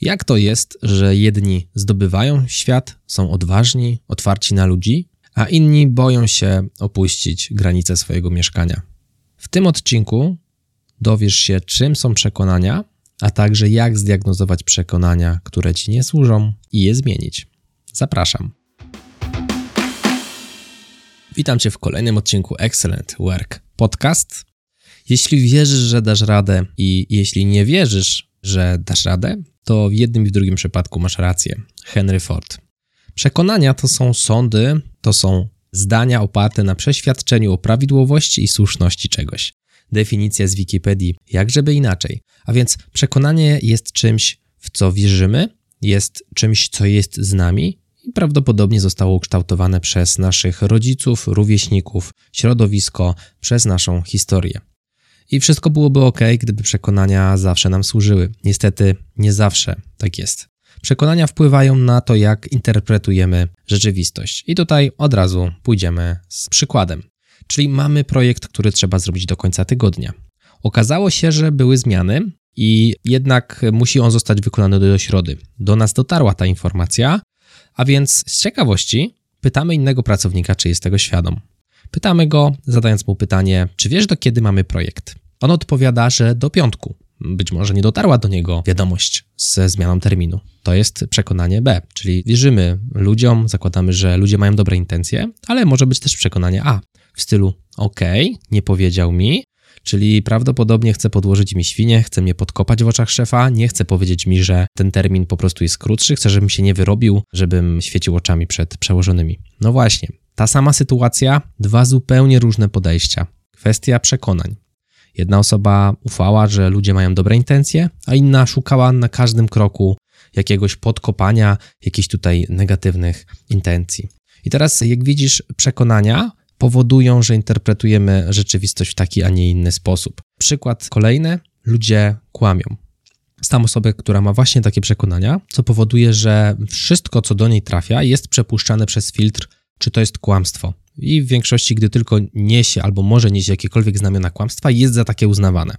Jak to jest, że jedni zdobywają świat, są odważni, otwarci na ludzi, a inni boją się opuścić granice swojego mieszkania? W tym odcinku dowiesz się, czym są przekonania, a także jak zdiagnozować przekonania, które ci nie służą i je zmienić. Zapraszam. Witam Cię w kolejnym odcinku Excellent Work Podcast. Jeśli wierzysz, że dasz radę i jeśli nie wierzysz, że dasz radę, to w jednym i w drugim przypadku masz rację. Henry Ford. Przekonania to są sądy, to są zdania oparte na przeświadczeniu o prawidłowości i słuszności czegoś. Definicja z Wikipedii, jak żeby inaczej. A więc przekonanie jest czymś, w co wierzymy, jest czymś, co jest z nami i prawdopodobnie zostało ukształtowane przez naszych rodziców, rówieśników, środowisko, przez naszą historię. I wszystko byłoby ok, gdyby przekonania zawsze nam służyły. Niestety, nie zawsze tak jest. Przekonania wpływają na to, jak interpretujemy rzeczywistość. I tutaj od razu pójdziemy z przykładem. Czyli mamy projekt, który trzeba zrobić do końca tygodnia. Okazało się, że były zmiany i jednak musi on zostać wykonany do środy. Do nas dotarła ta informacja, a więc z ciekawości pytamy innego pracownika, czy jest tego świadom. Pytamy go, zadając mu pytanie, czy wiesz do kiedy mamy projekt? On odpowiada, że do piątku. Być może nie dotarła do niego wiadomość ze zmianą terminu. To jest przekonanie B, czyli wierzymy ludziom, zakładamy, że ludzie mają dobre intencje, ale może być też przekonanie A w stylu OK, nie powiedział mi, czyli prawdopodobnie chce podłożyć mi świnie, chce mnie podkopać w oczach szefa, nie chce powiedzieć mi, że ten termin po prostu jest krótszy, chce, żebym się nie wyrobił, żebym świecił oczami przed przełożonymi. No właśnie, ta sama sytuacja, dwa zupełnie różne podejścia. Kwestia przekonań. Jedna osoba ufała, że ludzie mają dobre intencje, a inna szukała na każdym kroku jakiegoś podkopania, jakichś tutaj negatywnych intencji. I teraz, jak widzisz, przekonania powodują, że interpretujemy rzeczywistość w taki, a nie inny sposób. Przykład kolejny: ludzie kłamią. Znam osobę, która ma właśnie takie przekonania, co powoduje, że wszystko, co do niej trafia, jest przepuszczane przez filtr, czy to jest kłamstwo. I w większości, gdy tylko niesie albo może nieść jakiekolwiek znamiona kłamstwa, jest za takie uznawane.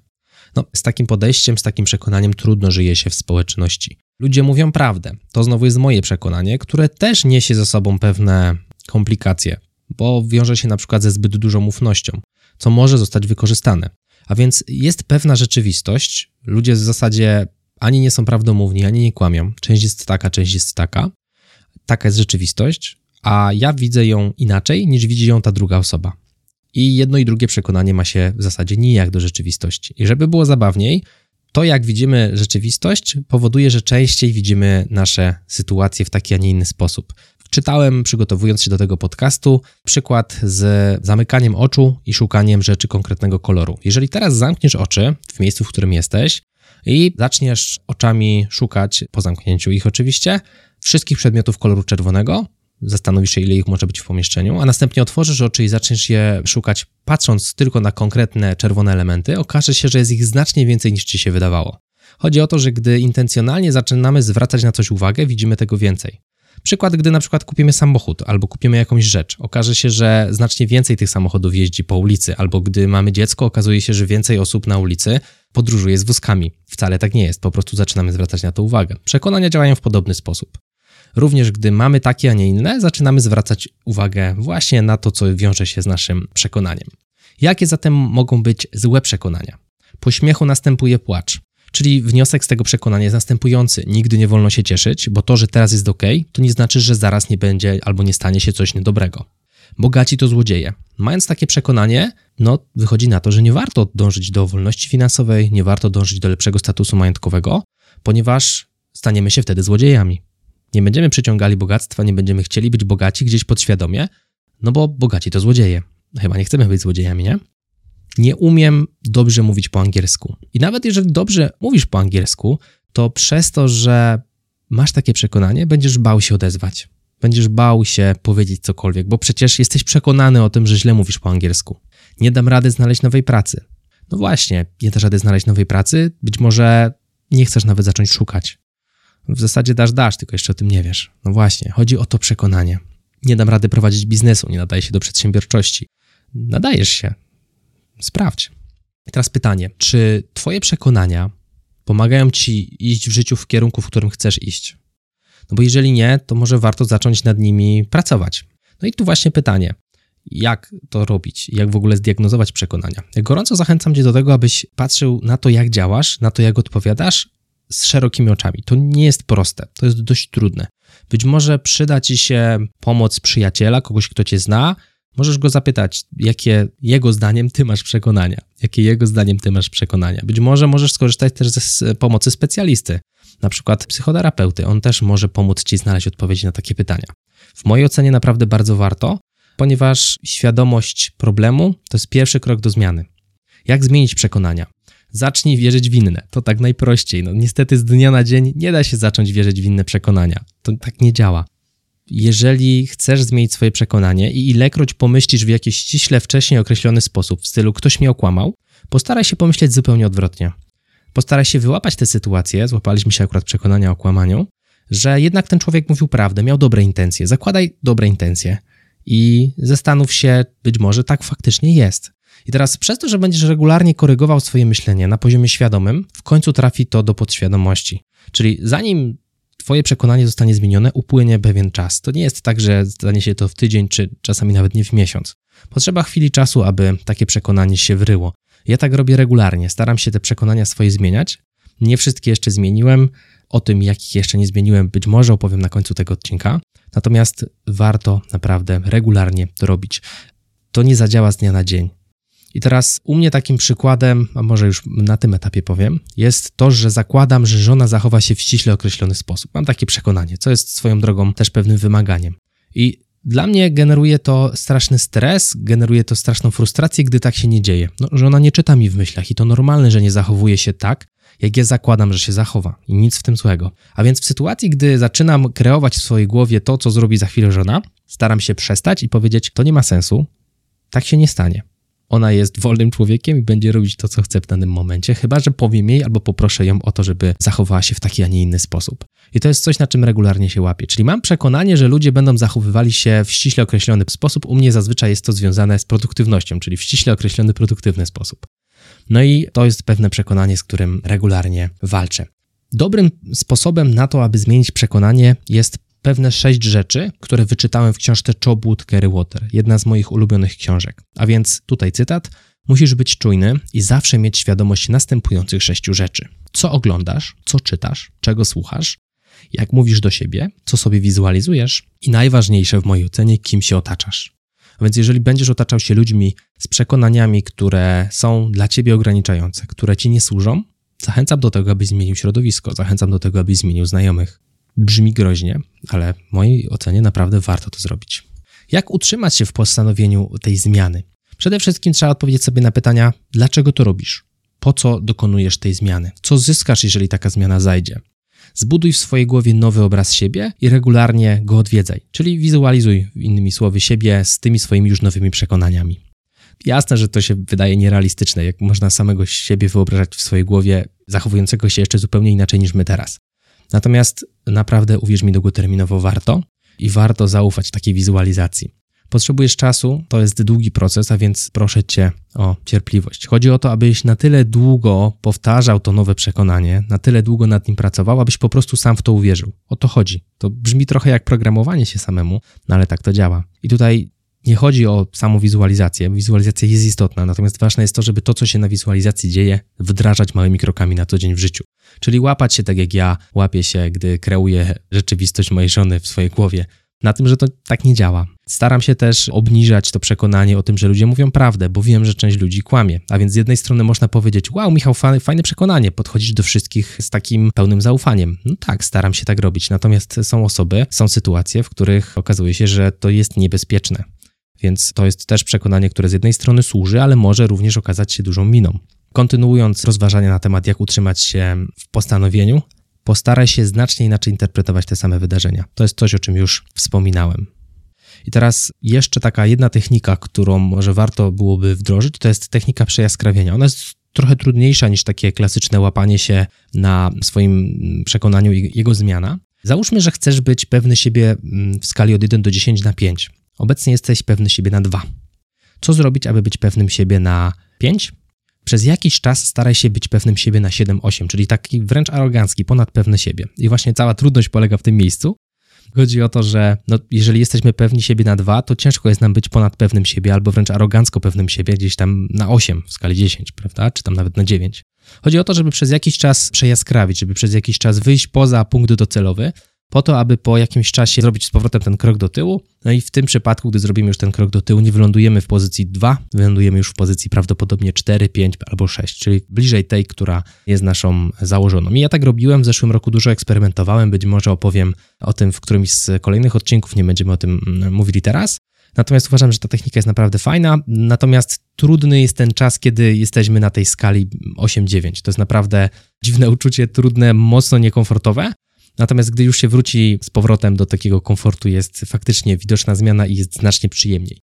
No, z takim podejściem, z takim przekonaniem trudno żyje się w społeczności. Ludzie mówią prawdę. To znowu jest moje przekonanie, które też niesie ze sobą pewne komplikacje, bo wiąże się na przykład ze zbyt dużą ufnością, co może zostać wykorzystane. A więc jest pewna rzeczywistość, ludzie w zasadzie ani nie są prawdomówni, ani nie kłamią. Część jest taka, część jest taka. Taka jest rzeczywistość, a ja widzę ją inaczej niż widzi ją ta druga osoba. I jedno i drugie przekonanie ma się w zasadzie nijak do rzeczywistości. I żeby było zabawniej, to jak widzimy rzeczywistość powoduje, że częściej widzimy nasze sytuacje w taki, a nie inny sposób. Czytałem, przygotowując się do tego podcastu, przykład z zamykaniem oczu i szukaniem rzeczy konkretnego koloru. Jeżeli teraz zamkniesz oczy w miejscu, w którym jesteś i zaczniesz oczami szukać, po zamknięciu ich oczywiście, wszystkich przedmiotów koloru czerwonego, zastanowisz się, ile ich może być w pomieszczeniu, a następnie otworzysz oczy i zaczniesz je szukać, patrząc tylko na konkretne czerwone elementy, okaże się, że jest ich znacznie więcej niż ci się wydawało. Chodzi o to, że gdy intencjonalnie zaczynamy zwracać na coś uwagę, widzimy tego więcej. Przykład, gdy na przykład kupimy samochód albo kupimy jakąś rzecz, okaże się, że znacznie więcej tych samochodów jeździ po ulicy, albo gdy mamy dziecko, okazuje się, że więcej osób na ulicy podróżuje z wózkami. Wcale tak nie jest, po prostu zaczynamy zwracać na to uwagę. Przekonania działają w podobny sposób. Również gdy mamy takie, a nie inne, zaczynamy zwracać uwagę właśnie na to, co wiąże się z naszym przekonaniem. Jakie zatem mogą być złe przekonania? Po śmiechu następuje płacz. Czyli wniosek z tego przekonania jest następujący: nigdy nie wolno się cieszyć, bo to, że teraz jest ok, to nie znaczy, że zaraz nie będzie albo nie stanie się coś niedobrego. Bogaci to złodzieje. Mając takie przekonanie, no wychodzi na to, że nie warto dążyć do wolności finansowej, nie warto dążyć do lepszego statusu majątkowego, ponieważ staniemy się wtedy złodziejami. Nie będziemy przyciągali bogactwa, nie będziemy chcieli być bogaci gdzieś podświadomie, no bo bogaci to złodzieje. Chyba nie chcemy być złodziejami, nie? Nie umiem dobrze mówić po angielsku. I nawet jeżeli dobrze mówisz po angielsku, to przez to, że masz takie przekonanie, będziesz bał się odezwać. Będziesz bał się powiedzieć cokolwiek, bo przecież jesteś przekonany o tym, że źle mówisz po angielsku. Nie dam rady znaleźć nowej pracy. No właśnie, nie dasz rady znaleźć nowej pracy, być może nie chcesz nawet zacząć szukać. W zasadzie dasz, dasz, tylko jeszcze o tym nie wiesz. No właśnie, chodzi o to przekonanie. Nie dam rady prowadzić biznesu, nie nadaje się do przedsiębiorczości. Nadajesz się. Sprawdź. I teraz pytanie, czy Twoje przekonania Pomagają ci iść w życiu w kierunku, w którym chcesz iść. No bo jeżeli nie, to może warto zacząć nad nimi pracować. No i tu właśnie pytanie, jak to robić, jak w ogóle zdiagnozować przekonania. Gorąco zachęcam Cię do tego, abyś patrzył na to, jak działasz, na to, jak odpowiadasz z szerokimi oczami. To nie jest proste, to jest dość trudne. Być może przyda Ci się pomoc przyjaciela, kogoś, kto Cię zna. Możesz go zapytać, jakie jego zdaniem Ty masz przekonania, jakie jego zdaniem Ty masz przekonania. Być może możesz skorzystać też z pomocy specjalisty, na przykład psychoterapeuty. On też może pomóc Ci znaleźć odpowiedzi na takie pytania. W mojej ocenie naprawdę bardzo warto, ponieważ świadomość problemu to jest pierwszy krok do zmiany. Jak zmienić przekonania? Zacznij wierzyć w inne. To tak najprościej. No, niestety z dnia na dzień nie da się zacząć wierzyć w inne przekonania. To tak nie działa. Jeżeli chcesz zmienić swoje przekonanie i ilekroć pomyślisz w jakiś ściśle wcześniej określony sposób, w stylu ktoś mnie okłamał, postaraj się pomyśleć zupełnie odwrotnie. Postaraj się wyłapać tę sytuację, złapaliśmy się akurat przekonania o kłamaniu, że jednak ten człowiek mówił prawdę, miał dobre intencje. Zakładaj dobre intencje i zastanów się, być może tak faktycznie jest. I teraz przez to, że będziesz regularnie korygował swoje myślenie na poziomie świadomym, w końcu trafi to do podświadomości. Czyli zanim Twoje przekonanie zostanie zmienione, upłynie pewien czas. To nie jest tak, że stanie się to w tydzień, czy czasami nawet nie w miesiąc. Potrzeba chwili czasu, aby takie przekonanie się wryło. Ja tak robię regularnie, staram się te przekonania swoje zmieniać. Nie wszystkie jeszcze zmieniłem. O tym, jakich jeszcze nie zmieniłem, być może opowiem na końcu tego odcinka. Natomiast warto naprawdę regularnie to robić. To nie zadziała z dnia na dzień. I teraz u mnie takim przykładem, a może już na tym etapie powiem, jest to, że zakładam, że żona zachowa się w ściśle określony sposób. Mam takie przekonanie, co jest swoją drogą też pewnym wymaganiem. I dla mnie generuje to straszny stres, generuje to straszną frustrację, gdy tak się nie dzieje. No, żona nie czyta mi w myślach i to normalne, że nie zachowuje się tak, jak ja zakładam, że się zachowa i nic w tym złego. A więc w sytuacji, gdy zaczynam kreować w swojej głowie to, co zrobi za chwilę żona, staram się przestać i powiedzieć, to nie ma sensu, tak się nie stanie. Ona jest wolnym człowiekiem i będzie robić to, co chce w danym momencie, chyba że powiem jej albo poproszę ją o to, żeby zachowała się w taki, a nie inny sposób. I to jest coś, na czym regularnie się łapię. Czyli mam przekonanie, że ludzie będą zachowywali się w ściśle określony sposób. U mnie zazwyczaj jest to związane z produktywnością, czyli w ściśle określony, produktywny sposób. No i to jest pewne przekonanie, z którym regularnie walczę. Dobrym sposobem na to, aby zmienić przekonanie, jest pewne sześć rzeczy, które wyczytałem w książce Chobwood Kerry Water, jedna z moich ulubionych książek. A więc tutaj cytat: Musisz być czujny i zawsze mieć świadomość następujących sześciu rzeczy. Co oglądasz, co czytasz, czego słuchasz, jak mówisz do siebie, co sobie wizualizujesz i najważniejsze w mojej ocenie, kim się otaczasz. A więc jeżeli będziesz otaczał się ludźmi z przekonaniami, które są dla ciebie ograniczające, które ci nie służą, zachęcam do tego, abyś zmienił środowisko, zachęcam do tego, abyś zmienił znajomych. Brzmi groźnie, ale w mojej ocenie naprawdę warto to zrobić. Jak utrzymać się w postanowieniu tej zmiany? Przede wszystkim trzeba odpowiedzieć sobie na pytania, dlaczego to robisz? Po co dokonujesz tej zmiany? Co zyskasz, jeżeli taka zmiana zajdzie? Zbuduj w swojej głowie nowy obraz siebie i regularnie go odwiedzaj, czyli wizualizuj, innymi słowy, siebie z tymi swoimi już nowymi przekonaniami. Jasne, że to się wydaje nierealistyczne, jak można samego siebie wyobrażać w swojej głowie, zachowującego się jeszcze zupełnie inaczej niż my teraz. Natomiast naprawdę, uwierz mi, długoterminowo warto i warto zaufać takiej wizualizacji. Potrzebujesz czasu, to jest długi proces, a więc proszę cię o cierpliwość. Chodzi o to, abyś na tyle długo powtarzał to nowe przekonanie, na tyle długo nad nim pracował, abyś po prostu sam w to uwierzył. O to chodzi. To brzmi trochę jak programowanie się samemu, no ale tak to działa. I tutaj nie chodzi o samą wizualizację. Wizualizacja jest istotna, natomiast ważne jest to, żeby to, co się na wizualizacji dzieje, wdrażać małymi krokami na co dzień w życiu. Czyli łapać się tak jak ja łapię się, gdy kreuję rzeczywistość mojej żony w swojej głowie. Na tym, że to tak nie działa. Staram się też obniżać to przekonanie o tym, że ludzie mówią prawdę, bo wiem, że część ludzi kłamie. A więc z jednej strony można powiedzieć: Wow, Michał, fajne, przekonanie, podchodzisz do wszystkich z takim pełnym zaufaniem. No tak, staram się tak robić. Natomiast są osoby, są sytuacje, w których okazuje się, że to jest niebezpieczne. Więc to jest też przekonanie, które z jednej strony służy, ale może również okazać się dużą miną. Kontynuując rozważania na temat, jak utrzymać się w postanowieniu, postaraj się znacznie inaczej interpretować te same wydarzenia. To jest coś, o czym już wspominałem. I teraz jeszcze taka jedna technika, którą może warto byłoby wdrożyć, to jest technika przejaskrawienia. Ona jest trochę trudniejsza niż takie klasyczne łapanie się na swoim przekonaniu i jego zmiana. Załóżmy, że chcesz być pewny siebie mm, w skali od 1 do 10 na 5. Obecnie jesteś pewny siebie na 2. Co zrobić, aby być pewnym siebie na 5? przez jakiś czas staraj się być pewnym siebie na 7-8, czyli taki wręcz arogancki, ponad pewny siebie. I właśnie cała trudność polega w tym miejscu. Chodzi o to, że no, jeżeli jesteśmy pewni siebie na 2, to ciężko jest nam być ponad pewnym siebie, albo wręcz arogancko pewnym siebie, gdzieś tam na 8 w skali 10, prawda? Czy tam nawet na 9. Chodzi o to, żeby przez jakiś czas przejaskrawić, żeby przez jakiś czas wyjść poza punkt docelowy, po to, aby po jakimś czasie zrobić z powrotem ten krok do tyłu. No i w tym przypadku, gdy zrobimy już ten krok do tyłu, nie wylądujemy w pozycji 2, wylądujemy już w pozycji prawdopodobnie 4, 5 albo 6, czyli bliżej tej, która jest naszą założoną. I ja tak robiłem, w zeszłym roku dużo eksperymentowałem, być może opowiem o tym w którymś z kolejnych odcinków, nie będziemy o tym mm, mówili teraz. Natomiast uważam, że ta technika jest naprawdę fajna. Natomiast trudny jest ten czas, kiedy jesteśmy na tej skali 8-9. To jest naprawdę dziwne uczucie, trudne, mocno niekomfortowe. Natomiast gdy już się wróci z powrotem do takiego komfortu, jest faktycznie widoczna zmiana i jest znacznie przyjemniej.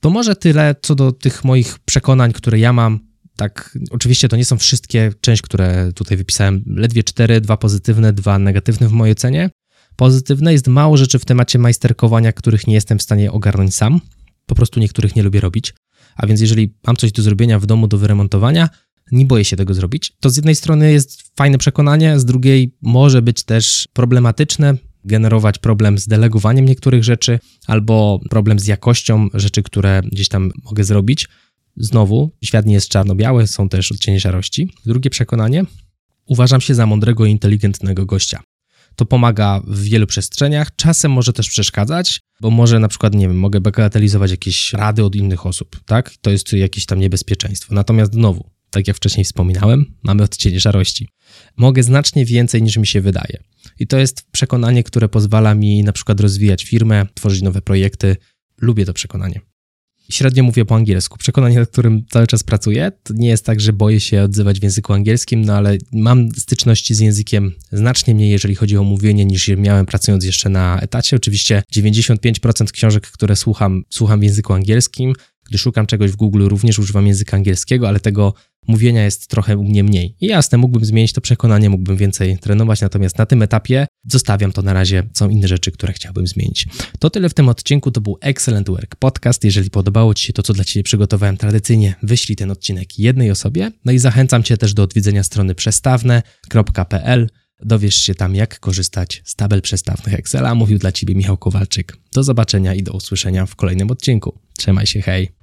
To może tyle co do tych moich przekonań, które ja mam. Tak, oczywiście to nie są wszystkie część, które tutaj wypisałem. Ledwie cztery, dwa pozytywne, dwa negatywne w mojej ocenie. Pozytywne jest mało rzeczy w temacie majsterkowania, których nie jestem w stanie ogarnąć sam. Po prostu niektórych nie lubię robić. A więc jeżeli mam coś do zrobienia w domu, do wyremontowania, nie boję się tego zrobić. To z jednej strony jest fajne przekonanie, z drugiej może być też problematyczne, generować problem z delegowaniem niektórych rzeczy albo problem z jakością rzeczy, które gdzieś tam mogę zrobić. Znowu, świat nie jest czarno-biały, są też odcienie szarości. Drugie przekonanie, uważam się za mądrego i inteligentnego gościa. To pomaga w wielu przestrzeniach, czasem może też przeszkadzać, bo może na przykład, nie wiem, mogę bagatelizować jakieś rady od innych osób, tak? To jest jakieś tam niebezpieczeństwo. Natomiast znowu, tak jak wcześniej wspominałem, mamy odcienie szarości. Mogę znacznie więcej niż mi się wydaje. I to jest przekonanie, które pozwala mi na przykład rozwijać firmę, tworzyć nowe projekty. Lubię to przekonanie. Średnio mówię po angielsku. Przekonanie, nad którym cały czas pracuję, to nie jest tak, że boję się odzywać w języku angielskim, no ale mam styczności z językiem znacznie mniej, jeżeli chodzi o mówienie, niż miałem pracując jeszcze na etacie. Oczywiście 95% książek, które słucham, słucham w języku angielskim. Gdy szukam czegoś w Google, również używam języka angielskiego, ale tego mówienia jest trochę u mnie mniej. I jasne, mógłbym zmienić to przekonanie, mógłbym więcej trenować, natomiast na tym etapie zostawiam to na razie. Są inne rzeczy, które chciałbym zmienić. To tyle w tym odcinku. To był Excellent Work Podcast. Jeżeli podobało Ci się to, co dla Ciebie przygotowałem tradycyjnie, wyślij ten odcinek jednej osobie. No i zachęcam Cię też do odwiedzenia strony przestawne.pl. Dowiesz się tam, jak korzystać z tabel przestawnych Excela. Mówił dla Ciebie Michał Kowalczyk. Do zobaczenia i do usłyszenia w kolejnym odcinku. Trzymaj się, hej!